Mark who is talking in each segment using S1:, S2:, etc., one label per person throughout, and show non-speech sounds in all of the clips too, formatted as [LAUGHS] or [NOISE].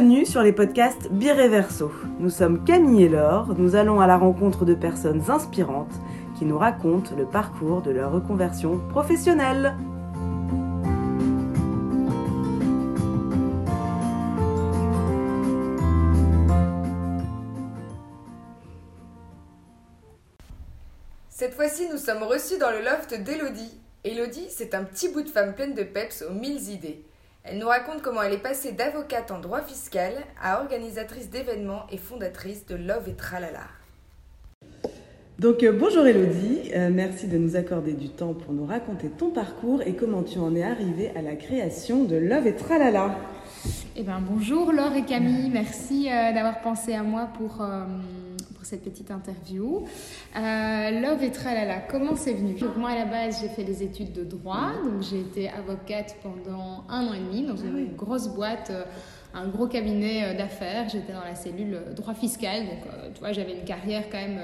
S1: Bienvenue sur les podcasts Bireverso. Nous sommes Camille et Laure, nous allons à la rencontre de personnes inspirantes qui nous racontent le parcours de leur reconversion professionnelle.
S2: Cette fois-ci, nous sommes reçus dans le loft d'Elodie. Elodie, c'est un petit bout de femme pleine de peps aux mille idées. Elle nous raconte comment elle est passée d'avocate en droit fiscal à organisatrice d'événements et fondatrice de Love et Tralala.
S1: Donc euh, bonjour Elodie, Euh, merci de nous accorder du temps pour nous raconter ton parcours et comment tu en es arrivée à la création de Love et Tralala.
S3: Eh ben, bonjour Laure et Camille, merci euh, d'avoir pensé à moi pour, euh, pour cette petite interview. Euh, Love et Tralala, comment c'est venu? Donc moi à la base j'ai fait des études de droit, donc j'ai été avocate pendant un an et demi dans une
S1: oui.
S3: grosse boîte, euh, un gros cabinet euh, d'affaires. J'étais dans la cellule droit fiscal, donc tu vois j'avais une carrière quand même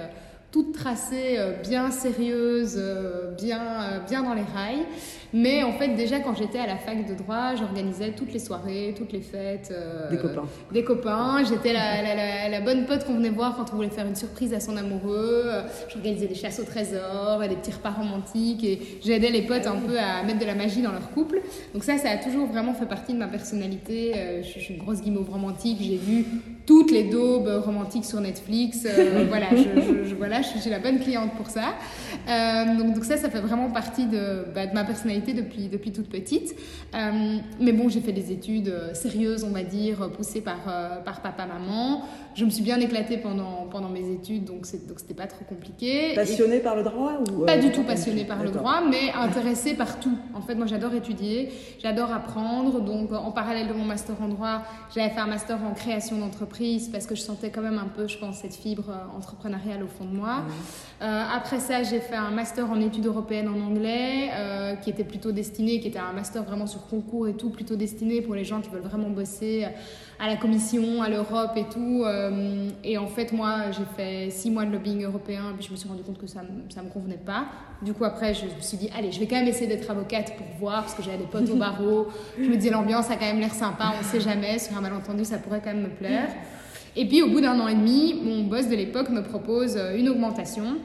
S3: toute tracée, euh, bien sérieuse, euh, bien, euh, bien dans les rails. Mais en fait déjà quand j'étais à la fac de droit, j'organisais toutes les soirées, toutes les fêtes. euh,
S1: Des copains.
S3: des copains. J'étais la, la- la- la bonne pote qu'on venait voir quand on voulait faire une surprise à son amoureux. J'organisais des chasses au trésor, et des petits repas romantiques et j'aidais les potes un peu à mettre de la magie dans leur couple. Donc ça, ça a toujours vraiment fait partie de ma personnalité. Je, je suis une grosse guimauve romantique. J'ai vu toutes les daubes romantiques sur Netflix. Euh, [LAUGHS] voilà, je, je- je- voilà, je suis la bonne cliente pour ça. Euh, donc, donc ça, ça fait vraiment partie de, bah, de ma personnalité depuis, depuis toute petite. Euh, mais bon, j'ai fait des études sérieuses, on va dire, poussées par, par papa, maman. Je me suis bien éclatée pendant, pendant mes études, donc c'était pas trop compliqué. Et-
S1: Passionnée par le droit ou
S3: pas du tout passionnée par le droit, mais intéressée par tout. En fait, moi, j'adore étudier, j'adore apprendre. Donc, en parallèle de mon master en droit, j'avais fait un master en création d'entreprise parce que je sentais quand même un peu, je pense, cette fibre euh, entrepreneuriale au fond de moi. Euh, après ça, j'ai fait un master en études européennes en anglais, euh, qui était plutôt destiné, qui était un master vraiment sur concours et tout, plutôt destiné pour les gens qui veulent vraiment bosser à la Commission, à l'Europe et tout. Et en fait, moi, j'ai fait six mois de lobbying européen, puis je me suis rendu compte que ça ne me convenait pas. Du coup, après, je me suis dit, allez, je vais quand même essayer d'être avocate pour voir, parce que j'avais des potes au barreau. Je me disais, l'ambiance a quand même l'air sympa, on ne sait jamais, sur un malentendu, ça pourrait quand même me plaire. Et puis, au bout d'un an et demi, mon boss de l'époque me propose euh, une augmentation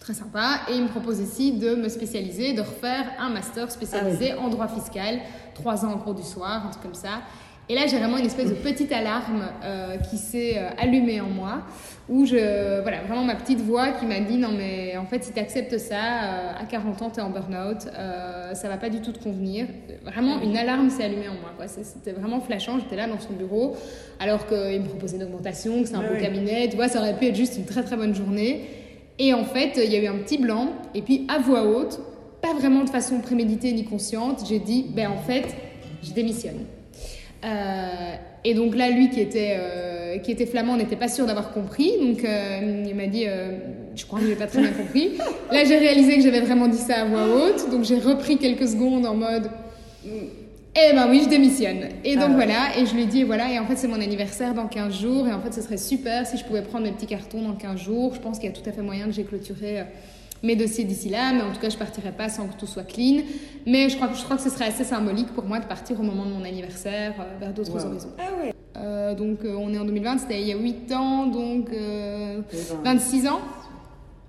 S3: très sympa. Et il me propose aussi de me spécialiser, de refaire un master spécialisé en droit fiscal, trois ans en cours du soir, un truc comme ça. Et là, j'ai vraiment une espèce de petite alarme euh, qui s'est euh, allumée en moi, où je, voilà, vraiment ma petite voix qui m'a dit non mais en fait si tu acceptes ça, euh, à 40 ans tu es en burn-out, ça va pas du tout te convenir. Vraiment une alarme s'est allumée en moi, quoi. C'était vraiment flashant, j'étais là dans son bureau, alors qu'il me proposait une augmentation, que c'est un
S1: Ouais,
S3: beau cabinet, tu vois, ça aurait pu être juste une très très bonne journée. Et en fait, il y a eu un petit blanc, et puis à voix haute, pas vraiment de façon préméditée ni consciente, j'ai dit, ben en fait, je démissionne. Euh, et donc là, lui qui était, euh, qui était flamand n'était pas sûr d'avoir compris, donc euh, il m'a dit, je crois que je n'ai pas très bien compris. Là, j'ai réalisé que j'avais vraiment dit ça à voix haute, donc j'ai repris quelques secondes en mode, eh ben oui, je démissionne. Et donc
S1: Ah
S3: voilà, et je lui ai dit, voilà, et en fait c'est mon anniversaire dans 15 jours, et en fait ce serait super si je pouvais prendre mes petits cartons dans 15 jours. Je pense qu'il y a tout à fait moyen que j'ai clôturé mes dossiers d'ici là, mais en tout cas je partirai pas sans que tout soit clean. Mais je crois, que- je crois que ce serait assez symbolique pour moi de partir au moment de mon anniversaire euh, vers d'autres
S1: Wow.
S3: horizons.
S1: Ah ouais.
S3: Euh, donc euh, on est en 2020, c'était il y a 8 ans, donc euh,
S1: Eh ben,
S3: 26 ans.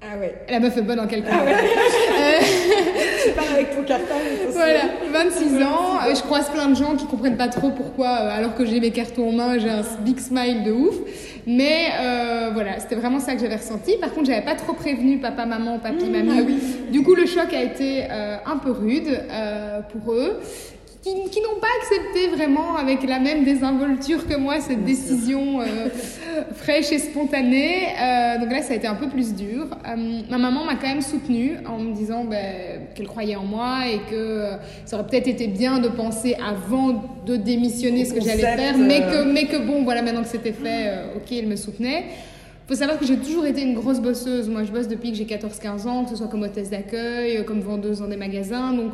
S1: Ah ouais.
S3: La meuf est bonne en calcul. [LAUGHS]
S1: Tu pars avec ton cartable
S3: Voilà,
S1: stylo.
S3: 26 ans, euh, je croise plein de gens qui comprennent pas trop pourquoi, euh, alors que j'ai mes cartons en main, j'ai un big smile de ouf. Mais euh, voilà, c'était vraiment ça que j'avais ressenti. Par contre, j'avais pas trop prévenu papa, maman, papi, mamie. Du coup, le choc a été euh, un peu rude euh, pour eux. Qui, qui n'ont pas accepté vraiment avec la même désinvolture que moi cette décision euh, [LAUGHS] fraîche et spontanée. Euh, donc là, ça a été un peu plus dur. Euh, ma maman m'a quand même soutenue en me disant ben, qu'elle croyait en moi et que ça aurait peut-être été bien de penser avant de démissionner ce que j'allais faire, mais que, mais que bon, voilà, maintenant que c'était fait, ok, elle me soutenait. faut savoir que j'ai toujours été une grosse bosseuse. Moi, je bosse depuis que j'ai 14-15 ans, que ce soit comme hôtesse d'accueil, comme vendeuse dans des magasins. Donc,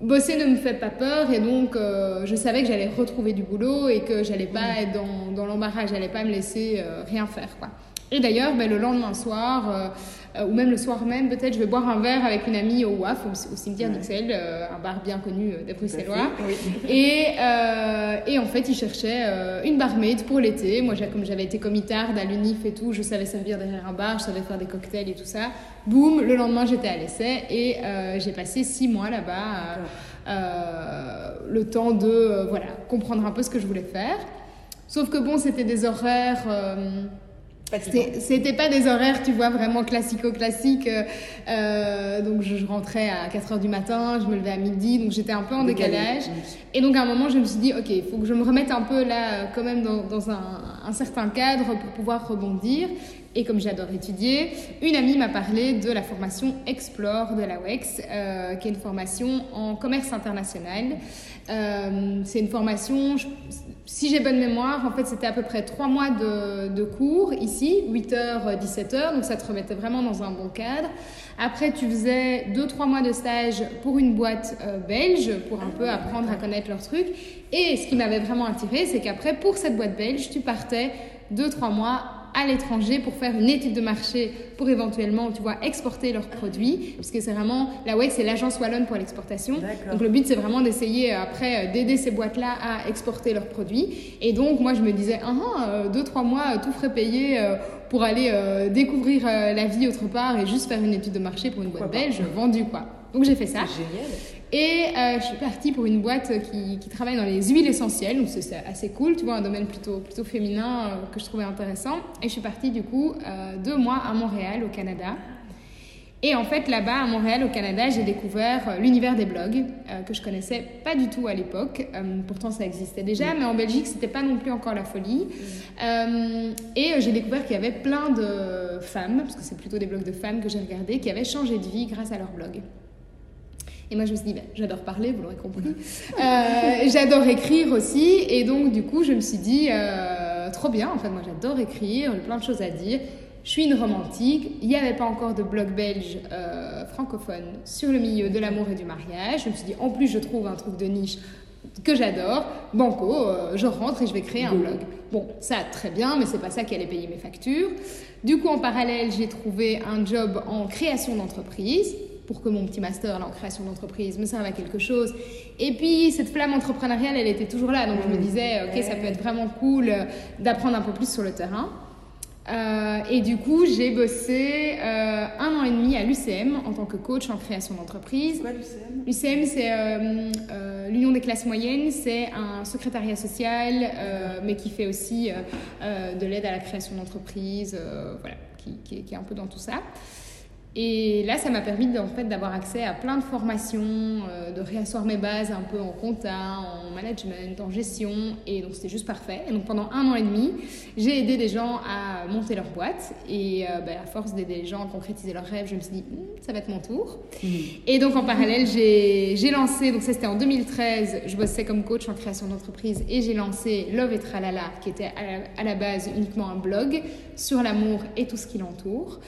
S3: bosser ne me fait pas peur et donc euh, je savais que j'allais retrouver du boulot et que j'allais pas être dans, dans l'embarras, j'allais pas me laisser euh, rien faire quoi. Et d'ailleurs, ben, le lendemain soir, euh, ou même le soir même, peut-être je vais boire un verre avec une amie au WAF, au, cimetière d'Ixelles, un bar bien connu des Bruxellois. [LAUGHS] Et, et en fait, ils cherchaient une barmaid pour l'été. Moi, comme j'avais été comitarde à l'UNIF et tout, je savais servir derrière un bar, je savais faire des cocktails et tout ça. Boum, le lendemain, j'étais à l'essai et j'ai passé six mois là-bas. Euh, le temps de euh, voilà, comprendre un peu ce que je voulais faire. Sauf que bon, c'était des horaires. Euh, c'était pas des horaires, tu vois, vraiment classico-classiques. donc je, rentrais à 4 h du matin, je me levais à midi, donc j'étais un peu en décalage. Et donc à un moment, je me suis dit, ok, il faut que je me remette un peu là, quand même, dans, dans un, un, certain cadre pour pouvoir rebondir. Et comme j'adore étudier, une amie m'a parlé de la formation Explore de la WEX, euh, qui est une formation en commerce international. Euh, c'est une formation, si j'ai bonne mémoire, en fait c'était à peu près trois mois de, de cours ici, 8h, 17h, donc ça te remettait vraiment dans un bon cadre. Après, tu faisais deux, trois mois de stage pour une boîte euh, belge pour un peu apprendre à connaître leurs trucs. Et ce qui m'avait vraiment attiré, c'est qu'après, pour cette boîte belge, tu partais deux, trois mois à l'étranger pour faire une étude de marché pour éventuellement, tu vois, exporter leurs produits. Parce que c'est vraiment, la WEX, c'est l'agence wallonne pour l'exportation. Donc le but, c'est vraiment d'essayer euh, après euh, d'aider ces boîtes-là à exporter leurs produits. Et donc, moi, je me disais, ah, ah euh, deux, trois mois, tout frais payé pour aller découvrir la vie autre part et juste faire une étude de marché pour une boîte belge, vendue, quoi. Donc j'ai fait ça.
S1: Génial.
S3: Et euh, je suis partie pour une boîte qui, qui, travaille dans les huiles essentielles, donc c'est assez cool, tu vois, un domaine plutôt, plutôt féminin euh, que je trouvais intéressant. Et je suis partie du coup euh, deux mois à Montréal, au Canada. Et en fait, là-bas, à Montréal, au Canada, j'ai découvert l'univers des blogs, que je connaissais pas du tout à l'époque. pourtant, ça existait déjà, mais en Belgique, c'était pas non plus encore la folie. et j'ai découvert qu'il y avait plein de femmes, parce que c'est plutôt des blogs de femmes que j'ai regardé, qui avaient changé de vie grâce à leur blog. Et moi, je me suis dit, ben, j'adore parler, vous l'aurez compris. Euh, [LAUGHS] j'adore écrire aussi. Et donc, du coup, je me suis dit, euh, trop bien. En fait, moi, j'adore écrire, j'ai plein de choses à dire. Je suis une romantique. Il n'y avait pas encore de blog belge euh, francophone sur le milieu de l'amour et du mariage. Je me suis dit, en plus, je trouve un truc de niche que j'adore. Banco, je rentre et je vais créer un blog. Bon, ça, très bien, mais c'est pas ça qui allait payer mes factures. Du coup, en parallèle, j'ai trouvé un job en création d'entreprise pour que mon petit master là, en création d'entreprise me serve à quelque chose. Et puis, cette flamme entrepreneuriale, elle était toujours là. Donc, je me mmh. disais, OK, ça peut être vraiment cool euh, d'apprendre un peu plus sur le terrain. Euh, et du coup, j'ai bossé euh, un an et demi à l'UCM en tant que coach en création d'entreprise.
S1: Quoi l'UCM
S3: L'UCM, c'est l'Union des classes moyennes. C'est un secrétariat social, mais qui fait aussi de l'aide à la création d'entreprise, voilà, qui, qui, qui, est un peu dans tout ça. Et là, ça m'a permis en fait, d'avoir accès à plein de formations, euh, de réasseoir mes bases un peu en compta, en management, en gestion. Et donc, c'était juste parfait. Et donc, pendant un an et demi, j'ai aidé des gens à monter leur boîte. Et euh, ben, à force d'aider les gens à concrétiser leurs rêves, je me suis dit, hmm, ça va être mon tour. Mmh. Et donc, en parallèle, j'ai lancé, donc ça c'était en 2013, je bossais comme coach en création d'entreprise et j'ai lancé Love et Tralala, qui était à la, à la base uniquement un blog sur l'amour et tout ce qui l'entoure.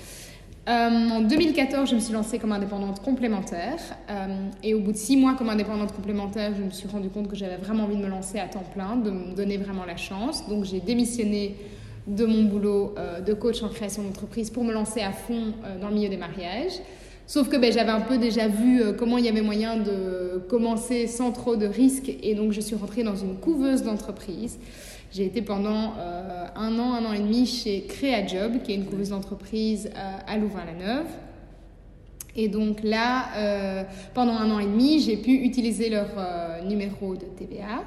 S3: Euh, en 2014, je me suis lancée comme indépendante complémentaire. Euh, et au bout de six mois comme indépendante complémentaire, je me suis rendu compte que j'avais vraiment envie de me lancer à temps plein, de me donner vraiment la chance. Donc j'ai démissionné de mon boulot euh, de coach en création d'entreprise pour me lancer à fond dans le milieu des mariages. Sauf que ben, j'avais un peu déjà vu comment il y avait moyen de commencer sans trop de risques. Et donc je suis rentrée dans une couveuse d'entreprise. J'ai été pendant euh, un an, un an et demi chez Créajob, qui est une couveuse d'entreprise euh, à Louvain-la-Neuve. Et donc là, euh, pendant un an et demi, j'ai pu utiliser leur numéro de TVA.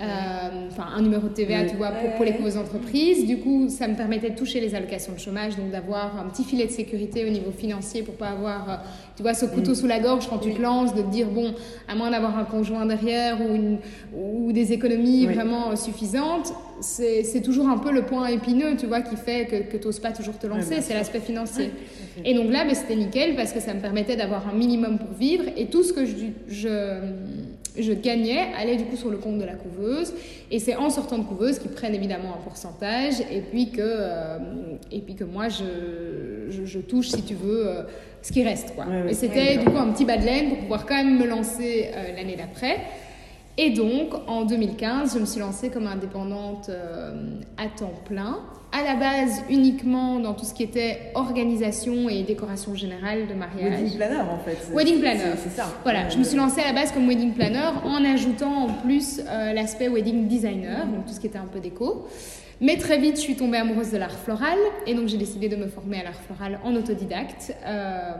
S3: Enfin un numéro de TVA, tu vois, pour, pour les grosses entreprises. Du coup, ça me permettait de toucher les allocations de chômage, donc d'avoir un petit filet de sécurité au niveau financier pour pas avoir tu vois, ce couteau mm. sous la gorge quand tu te lances, de te dire, bon, à moins d'avoir un conjoint derrière ou, une, ou des économies vraiment euh, suffisantes, c'est toujours un peu le point épineux, tu vois, qui fait que, que tu n'oses pas toujours te lancer, c'est l'aspect financier. et donc là, ben, c'était nickel parce que ça me permettait d'avoir un minimum pour vivre. Et tout ce que je, je, je gagnais allait du coup sur le compte de la couveuse. Et c'est en sortant de couveuse qu'ils prennent évidemment un pourcentage et puis que, euh, et puis que moi, je, je, je touche, si tu veux, euh, ce qui reste. Quoi. et c'était du coup un petit bas de laine pour pouvoir quand même me lancer euh, l'année d'après. Et donc, en 2015, je me suis lancée comme indépendante à temps plein à la base uniquement dans tout ce qui était organisation et décoration générale de mariage.
S1: Wedding planner en fait.
S3: Wedding planner.
S1: C'est ça.
S3: Voilà, je me suis lancée à la base comme wedding planner en ajoutant en plus euh, l'aspect wedding designer, donc tout ce qui était un peu déco. Mais très vite, je suis tombée amoureuse de l'art floral et donc j'ai décidé de me former à l'art floral en autodidacte euh,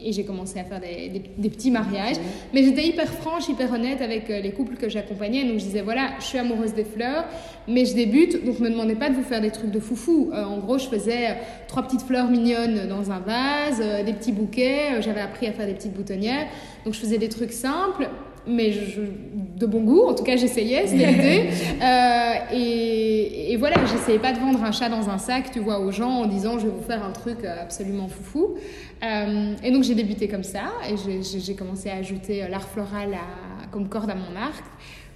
S3: et j'ai commencé à faire des, des, petits mariages. Mais j'étais hyper franche, hyper honnête avec euh, les couples que j'accompagnais. Donc je disais voilà, je suis amoureuse des fleurs, mais je débute, donc me demandez pas de vous faire des trucs de foufou. Euh, en gros, je faisais trois petites fleurs mignonnes dans un vase, des petits bouquets. J'avais appris à faire des petites boutonnières, donc je faisais des trucs simples mais je, de bon goût, en tout cas j'essayais, c'était l'idée. [LAUGHS] Euh, et, et, voilà, j'essayais pas de vendre un chat dans un sac, tu vois, aux gens en disant je vais vous faire un truc absolument foufou. Euh, et donc j'ai débuté comme ça, et j'ai commencé à ajouter l'art floral à, comme corde à mon arc.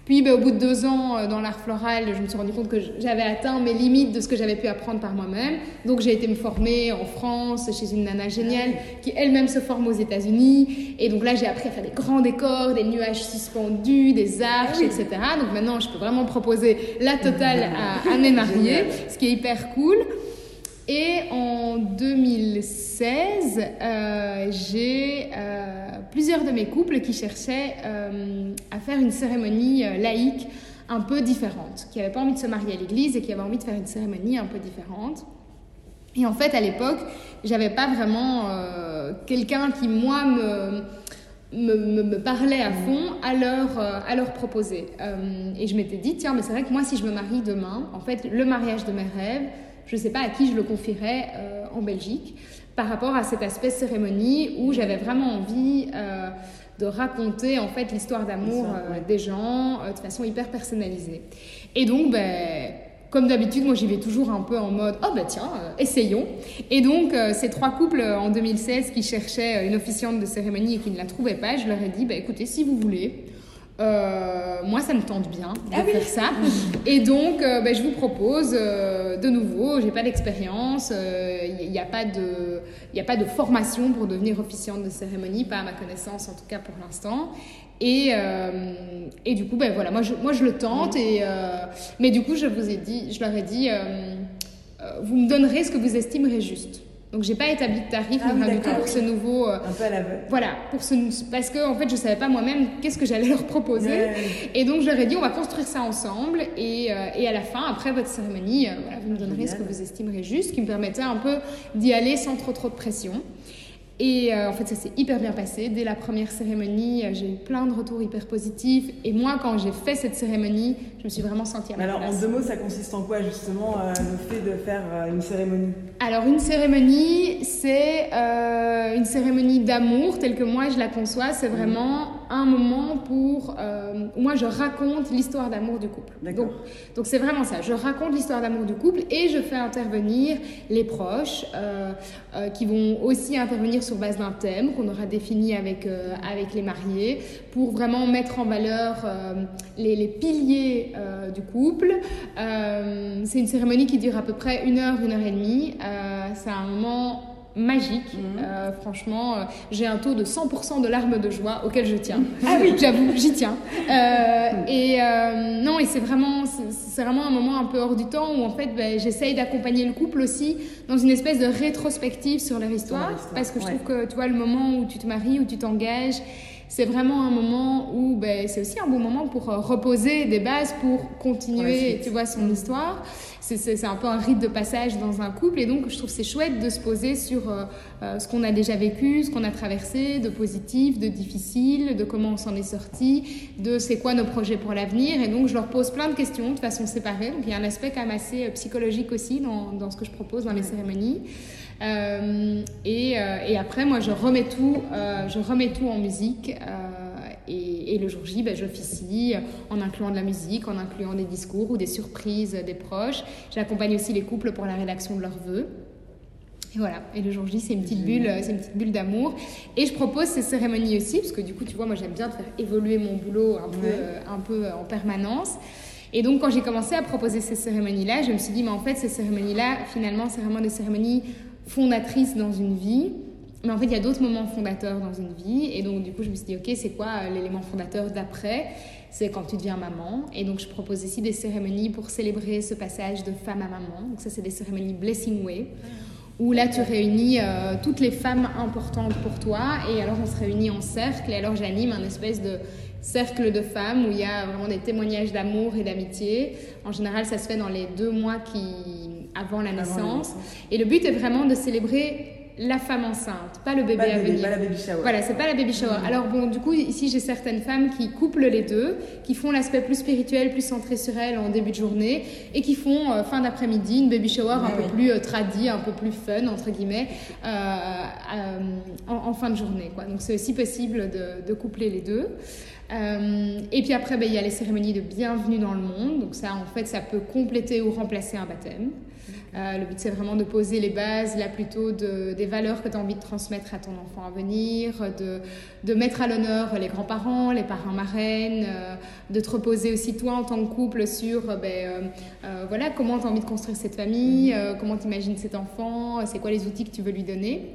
S3: Puis ben, au bout de deux ans euh, dans l'art floral, je me suis rendu compte que j'avais atteint mes limites de ce que j'avais pu apprendre par moi-même. Donc j'ai été me former en France chez une nana géniale qui elle-même se forme aux États-Unis. Et donc là j'ai appris à faire des grands décors, des nuages suspendus, des arches, etc. Donc maintenant je peux vraiment proposer la totale à, à mes mariés, ce qui est hyper cool. Et en 2016, euh, j'ai euh, plusieurs de mes couples qui cherchaient euh, à faire une cérémonie laïque un peu différente, qui n'avaient pas envie de se marier à l'église et qui avaient envie de faire une cérémonie un peu différente. Et en fait, à l'époque, j'avais pas vraiment quelqu'un qui, moi, me, me, me, parlait à fond à leur, à leur proposer. et je m'étais dit, tiens, mais c'est vrai que moi, si je me marie demain, en fait, le mariage de mes rêves, je ne sais pas à qui je le confierais euh, en Belgique, par rapport à cet aspect cérémonie où j'avais vraiment envie euh, de raconter en fait l'histoire d'amour euh, des gens de façon hyper personnalisée. Et donc, ben, comme d'habitude, moi j'y vais toujours un peu en mode oh ben tiens, essayons. Et donc ces trois couples en 2016 qui cherchaient une officiante de cérémonie et qui ne la trouvaient pas, je leur ai dit ben écoutez, si vous voulez, euh, moi, ça me tente bien de ah faire ça. Et donc, euh, ben, je vous propose euh, de nouveau, j'ai pas d'expérience, il n'y a, pas de, a pas de formation pour devenir officiante de cérémonie, pas à ma connaissance en tout cas pour l'instant. Et, et du coup, ben voilà, moi je, moi je le tente. Et, mais du coup, je vous ai dit, je leur ai dit, vous me donnerez ce que vous estimerez juste. Donc j'ai pas établi de tarif ah, du tout pour ce nouveau.
S1: Euh, un peu à l'aveugle.
S3: Voilà, pour ce parce que en fait je savais pas moi-même qu'est-ce que j'allais [LAUGHS] leur proposer. Et donc je leur ai dit on va construire ça ensemble et, euh, et à la fin après votre cérémonie, euh, voilà, vous me donnerez ce que vous estimerez juste, qui me permettait un peu d'y aller sans trop trop de pression. Et euh, en fait, ça s'est hyper bien passé. Dès la première cérémonie, euh, j'ai eu plein de retours hyper positifs. Et moi, quand j'ai fait cette cérémonie, je me suis vraiment sentie à ma
S1: Alors, en deux mots, ça consiste en quoi, justement, euh, le fait de faire une cérémonie?
S3: Alors, une cérémonie, c'est une cérémonie d'amour, telle que moi je la conçois. C'est vraiment un moment pour où moi je raconte l'histoire d'amour du couple. Donc, donc c'est vraiment ça. Je raconte l'histoire d'amour du couple et je fais intervenir les proches qui vont aussi intervenir sur base d'un thème qu'on aura défini avec, euh, avec les mariés pour vraiment mettre en valeur euh, les, les, piliers euh, du couple. c'est une cérémonie qui dure à peu près une heure, une heure et demie. c'est un moment magique. Mhm. Euh, franchement, euh, j'ai un taux de 100% de larmes de joie auquel je tiens. [LAUGHS] Ah oui, j'avoue, j'y tiens. Euh, mhm. et non, et c'est vraiment, c'est vraiment un moment un peu hors du temps où en fait, ben, j'essaye d'accompagner le couple aussi dans une espèce de rétrospective sur leur histoire, parce que je trouve que tu vois le moment où tu te maries, où tu t'engages c'est vraiment un moment où ben, c'est aussi un bon moment pour reposer des bases pour continuer, tu vois, son histoire c'est un peu un rite de passage dans un couple. Et donc je trouve c'est chouette de se poser sur euh, euh, ce qu'on a déjà vécu, ce qu'on a traversé, de positif, de difficile, de comment on s'en est sorti, de c'est quoi nos projets pour l'avenir. Et donc je leur pose plein de questions de façon séparée. Donc il y a un aspect quand même assez euh, psychologique aussi dans, dans ce que je propose dans les cérémonies. Et, et, après moi je remets tout, je remets tout en musique et, le jour J, ben, j'officie en incluant de la musique, en incluant des discours ou des surprises des proches. J'accompagne aussi les couples pour la rédaction de leurs vœux. Et voilà. Et le jour J, c'est une petite bulle, c'est une petite bulle d'amour. Et je propose ces cérémonies aussi, parce que du coup, tu vois, moi, j'aime bien faire évoluer mon boulot un peu, euh, un peu en permanence. Et donc, quand j'ai commencé à proposer ces cérémonies-là, je me suis dit, mais en fait, ces cérémonies-là, finalement, c'est vraiment des cérémonies fondatrices dans une vie mais en fait, il y a d'autres moments fondateurs dans une vie. Et donc, du coup, je me suis dit, OK, c'est quoi euh, l'élément fondateur d'après? C'est quand tu deviens maman. Et donc, je propose ici des cérémonies pour célébrer ce passage de femme à maman. Donc, ça, c'est des cérémonies Blessing Way. Où là, tu réunis euh, toutes les femmes importantes pour toi. Et alors, on se réunit en cercle. Et alors, j'anime un espèce de cercle de femmes où il y a vraiment des témoignages d'amour et d'amitié. En général, ça se fait dans les deux mois qui avant la naissance. Et le but est vraiment de célébrer la femme enceinte, pas le bébé à venir.
S1: Pas la baby shower.
S3: Voilà, c'est pas la baby shower. Alors bon, du coup, ici j'ai certaines femmes qui couplent les deux, qui font l'aspect plus spirituel, plus centré sur elles en début de journée, et qui font euh, fin d'après-midi une baby shower un peu plus euh, tradie, un peu plus fun entre guillemets, euh, en, en, fin de journée. Quoi. Donc c'est aussi possible de, de, coupler les deux. Et puis après, ben, il y a les cérémonies de bienvenue dans le monde. Donc ça, en fait, ça peut compléter ou remplacer un baptême. Euh, le but, c'est vraiment de poser les bases, là plutôt de, des valeurs que tu as envie de transmettre à ton enfant à venir, de, de mettre à l'honneur les grands-parents, les parents marraines, euh, de te reposer aussi toi en tant que couple sur euh, ben, euh, voilà, comment tu as envie de construire cette famille, comment tu imagines cet enfant, c'est quoi les outils que tu veux lui donner.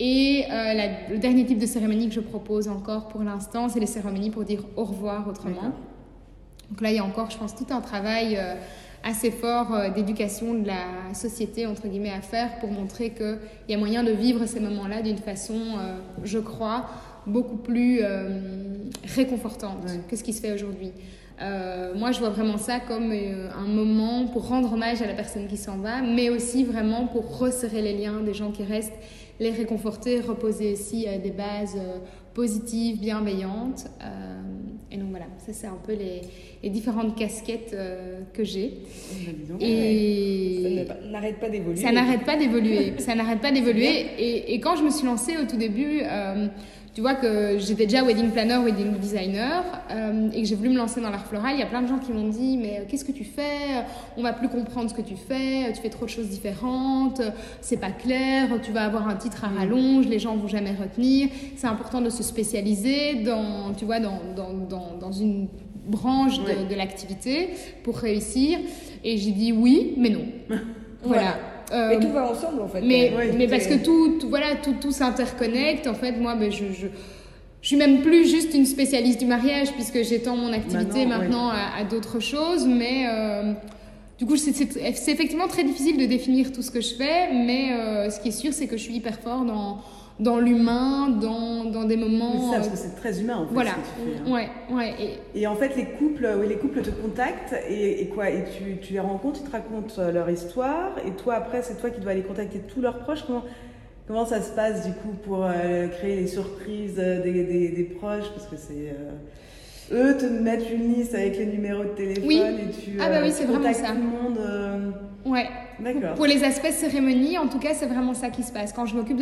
S3: Et la, le dernier type de cérémonie que je propose encore pour l'instant, c'est les cérémonies pour dire au revoir autrement. Donc là, il y a encore, je pense, tout un travail assez fort euh, d'éducation de la société, entre guillemets, à faire pour montrer qu'il y a moyen de vivre ces moments-là d'une façon, euh, je crois, beaucoup plus euh, réconfortante ouais. que ce qui se fait aujourd'hui. Euh, moi, je vois vraiment ça comme euh, un moment pour rendre hommage à la personne qui s'en va, mais aussi vraiment pour resserrer les liens des gens qui restent, les réconforter, reposer aussi euh, des bases positives, bienveillantes. Et donc voilà, ça c'est un peu les, les différentes casquettes que j'ai.
S2: Et ça n'arrête pas d'évoluer.
S3: Ça n'arrête pas d'évoluer. ça n'arrête pas d'évoluer. Et, et, quand je me suis lancée au tout début, tu vois que j'étais déjà wedding planner, wedding designer, euh, et que j'ai voulu me lancer dans l'art floral, il y a plein de gens qui m'ont dit mais qu'est-ce que tu fais? On va plus comprendre ce que tu fais, tu fais trop de choses différentes, c'est pas clair, tu vas avoir un titre à rallonge, les gens vont jamais retenir. C'est important de se spécialiser dans, tu vois, dans, dans, dans, dans une branche de l'activité pour réussir. Et j'ai dit oui, mais non. [LAUGHS] voilà.
S2: Euh, mais tout va ensemble en fait.
S3: Mais, ouais, mais parce que tout, tout voilà, tout, tout s'interconnecte. En fait, moi, ben, je, je, je suis même plus juste une spécialiste du mariage puisque j'étends mon activité maintenant, maintenant ouais. à, à d'autres choses. Mais euh, du coup, c'est effectivement très difficile de définir tout ce que je fais. Mais euh, ce qui est sûr, c'est que je suis hyper fort dans dans l'humain, dans, dans des moments.
S1: Oui, ça, parce que c'est très humain en fait.
S3: Voilà.
S1: Ce que tu fais,
S3: hein. Ouais, ouais.
S1: Et... et... en fait, les couples, oui, les couples te contactent et, et quoi Et tu, tu, les rencontres, ils te racontent leur histoire et toi après, c'est toi qui dois aller contacter tous leurs proches. Comment comment ça se passe du coup pour euh, créer les surprises des, des, des proches? Parce que c'est euh... eux te mettent une liste avec les numéros de téléphone
S3: oui.
S1: et tu,
S3: ah bah oui, c'est vraiment ça.
S1: tout le monde. Euh...
S3: Ouais.
S1: D'accord.
S3: Pour les aspects cérémonie, en tout cas, c'est vraiment ça qui se passe. Quand je m'occupe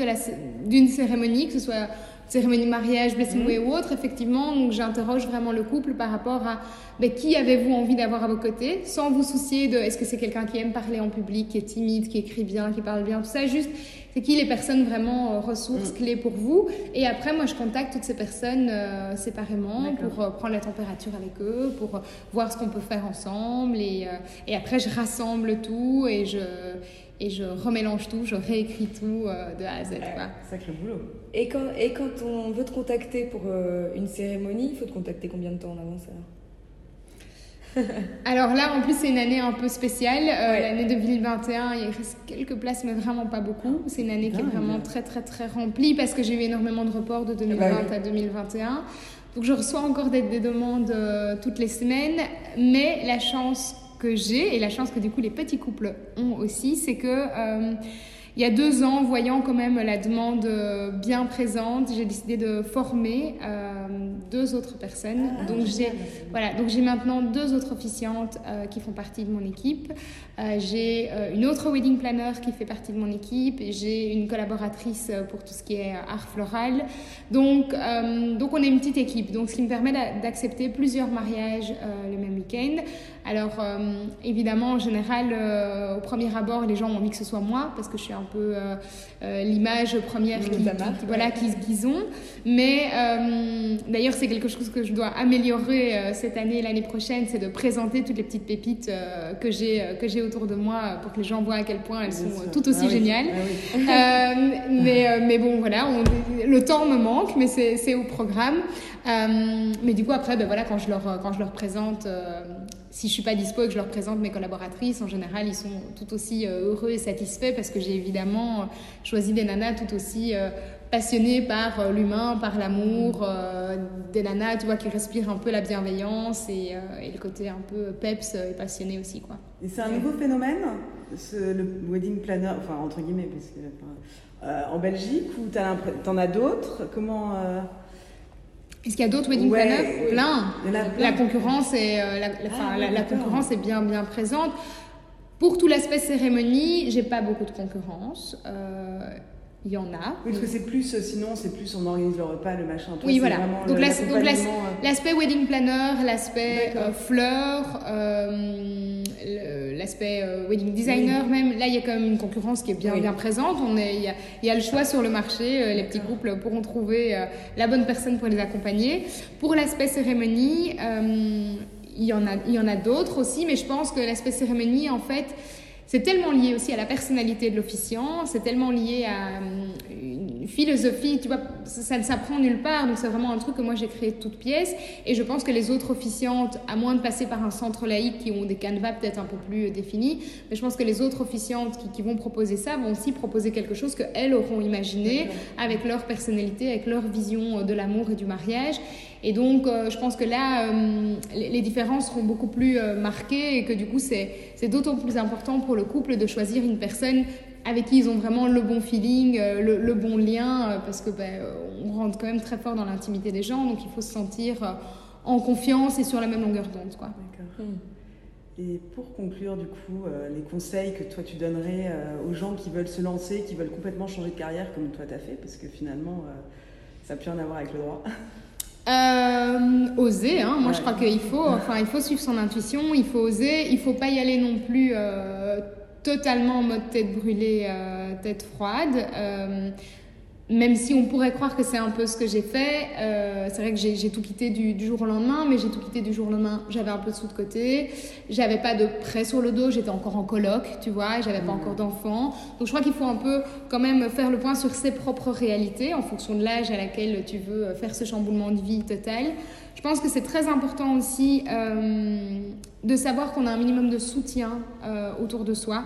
S3: d'une cérémonie, que ce soit cérémonie mariage, blessing mmh. ou autre, effectivement, donc j'interroge vraiment le couple par rapport à ben, qui avez-vous envie d'avoir à vos côtés, sans vous soucier de est-ce que c'est quelqu'un qui aime parler en public, qui est timide, qui écrit bien, qui parle bien, tout ça. Juste, c'est qui les personnes vraiment euh, ressources mmh. clés pour vous. Et après, moi, je contacte toutes ces personnes euh, séparément pour euh, prendre la température avec eux, pour voir ce qu'on peut faire ensemble. Et, euh, et après, je rassemble tout et je et je remélange tout, je réécris tout euh, de A à Z. Quoi.
S1: Sacré boulot.
S2: Et quand, et quand on veut te contacter pour euh, une cérémonie, il faut te contacter combien de temps en avance alors? [LAUGHS]
S3: Alors là, en plus, c'est une année un peu spéciale. Euh, ouais. L'année 2021, il reste quelques places, mais vraiment pas beaucoup. C'est une année qui est vraiment très, très, très remplie parce que j'ai eu énormément de reports de 2020 bah oui. à 2021. Donc, je reçois encore des, des demandes euh, toutes les semaines, mais la chance que j'ai et la chance que du coup les petits couples ont aussi, c'est que euh, il y a deux ans, voyant quand même la demande bien présente, j'ai décidé de former euh, deux autres personnes. Ah, donc j'ai voilà, donc j'ai maintenant deux autres officiantes euh, qui font partie de mon équipe. Euh, j'ai une autre wedding planner qui fait partie de mon équipe. J'ai une collaboratrice pour tout ce qui est art floral. Donc donc on est une petite équipe. Donc ce qui me permet d'accepter plusieurs mariages le même week-end. Alors évidemment en général au premier abord les gens ont envie que ce soit moi parce que je suis un peu l'image première qu'ils voilà, qu'ils ont. Mais d'ailleurs, c'est quelque chose que je dois améliorer cette année et l'année prochaine, c'est de présenter toutes les petites pépites que j'ai que j'ai autour de moi pour que les gens voient à quel point elles sont tout aussi ah géniales. Ah mais, mais bon, voilà, le temps me manque, mais c'est au programme. mais du coup, après, ben voilà, quand je leur, quand je leur présente si je suis pas dispo et que je leur présente mes collaboratrices, en général, ils sont tout aussi euh, heureux et satisfaits parce que j'ai évidemment euh, choisi des nanas tout aussi euh, passionnées par l'humain, par l'amour, des nanas, tu vois, qui respirent un peu la bienveillance et, le côté un peu peps et passionné aussi, quoi.
S1: Et c'est un nouveau phénomène, le wedding planner, enfin entre guillemets, parce que, en Belgique, ou tu en as d'autres? Comment
S3: est-ce qu'il y a d'autres wedding planners plein. La concurrence est, euh, la, ah, concurrence est bien, bien présente. Pour tout l'aspect cérémonie, j'ai pas beaucoup de concurrence. Euh, il y en a.
S1: Oui, parce que c'est plus, euh, sinon, c'est plus on organise le repas, le machin.
S3: oui, voilà. Donc, l'aspect wedding planner, l'aspect fleur, l'aspect wedding designer même, là, il y a quand même une concurrence qui est bien, bien présente. On est, il, y a, il y a le choix sur le marché. les petits couples pourront trouver la bonne personne pour les accompagner. Pour l'aspect cérémonie, il y en a, il y en a d'autres aussi, mais je pense que l'aspect cérémonie, en fait, c'est tellement lié aussi à la personnalité de l'officiant, c'est tellement lié à euh, philosophie, tu vois, ça ne s'apprend nulle part, donc c'est vraiment un truc que moi j'ai créé de toutes pièces, et je pense que les autres officiantes, à moins de passer par un centre laïque qui ont des canevas peut-être un peu plus définis, mais je pense que les autres officiantes qui, qui vont proposer ça vont aussi proposer quelque chose qu'elles auront imaginé avec leur personnalité, avec leur vision de l'amour et du mariage, et donc, euh, je pense que là, euh, les, différences seront beaucoup plus euh, marquées et que du coup, c'est d'autant plus important pour le couple de choisir une personne avec qui ils ont vraiment le bon feeling, le, bon lien, parce que ben, on rentre quand même très fort dans l'intimité des gens, donc il faut se sentir en confiance et sur la même longueur d'onde. Quoi.
S1: Hmm. Et pour conclure, du coup, les conseils que toi tu donnerais aux gens qui veulent se lancer, qui veulent complètement changer de carrière comme toi tu as fait, parce que finalement, ça n'a plus rien à voir avec le droit.
S3: Euh, oser, hein. moi je crois qu'il faut, enfin, il faut suivre son intuition, il faut oser, il faut pas y aller non plus euh, totalement en mode tête brûlée, euh, tête froide. Euh, même si on pourrait croire que c'est un peu ce que j'ai fait, euh, c'est vrai que j'ai tout quitté du, jour au lendemain, mais j'ai tout quitté du jour au lendemain. J'avais un peu de sous de côté, j'avais pas de prêt sur le dos, j'étais encore en coloc, tu vois, j'avais pas mmh. encore d'enfants. Donc je crois qu'il faut un peu quand même faire le point sur ses propres réalités en fonction de l'âge à laquelle tu veux faire ce chamboulement de vie total. Je pense que c'est très important aussi euh, de savoir qu'on a un minimum de soutien euh, autour de soi.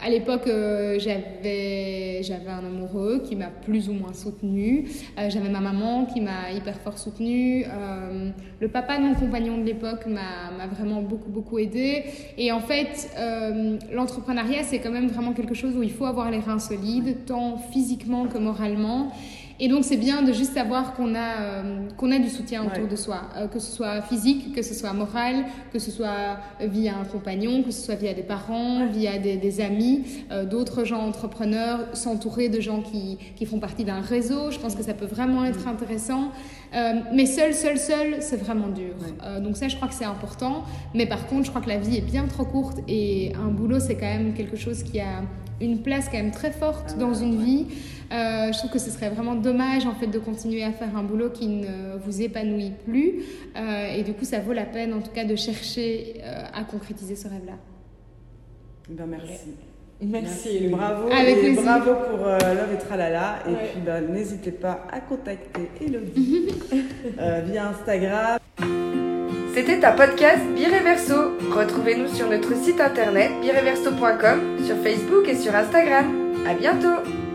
S3: À l'époque, euh, j'avais, j'avais un amoureux qui m'a plus ou moins soutenue. j'avais ma maman qui m'a hyper fort soutenue. le papa de mon compagnon de l'époque m'a, m'a vraiment beaucoup, beaucoup aidé. Et en fait, l'entrepreneuriat, c'est quand même vraiment quelque chose où il faut avoir les reins solides, tant physiquement que moralement. Et donc, c'est bien de juste savoir qu'on a, euh, qu'on a du soutien autour de soi, euh, que ce soit physique, que ce soit moral, que ce soit via un compagnon, que ce soit via des parents, via des, des amis, euh, d'autres gens entrepreneurs, s'entourer de gens qui, qui font partie d'un réseau. Je pense que ça peut vraiment être intéressant. mais seul, seul, seul, c'est vraiment dur. donc ça, je crois que c'est important. Mais par contre, je crois que la vie est bien trop courte et un boulot, c'est quand même quelque chose qui a une place quand même très forte dans une vie. Euh, je trouve que ce serait vraiment dommage en fait de continuer à faire un boulot qui ne vous épanouit plus. Euh, et du coup, ça vaut la peine en tout cas de chercher euh, à concrétiser ce rêve-là.
S1: Ben, merci. Merci. Bravo. et bravo pour Love et Tralala. Et puis ben, n'hésitez pas à contacter Elodie [LAUGHS] via Instagram.
S2: C'était un podcast Bireverso. Retrouvez-nous sur notre site internet bireverso.com, sur Facebook et sur Instagram. À bientôt!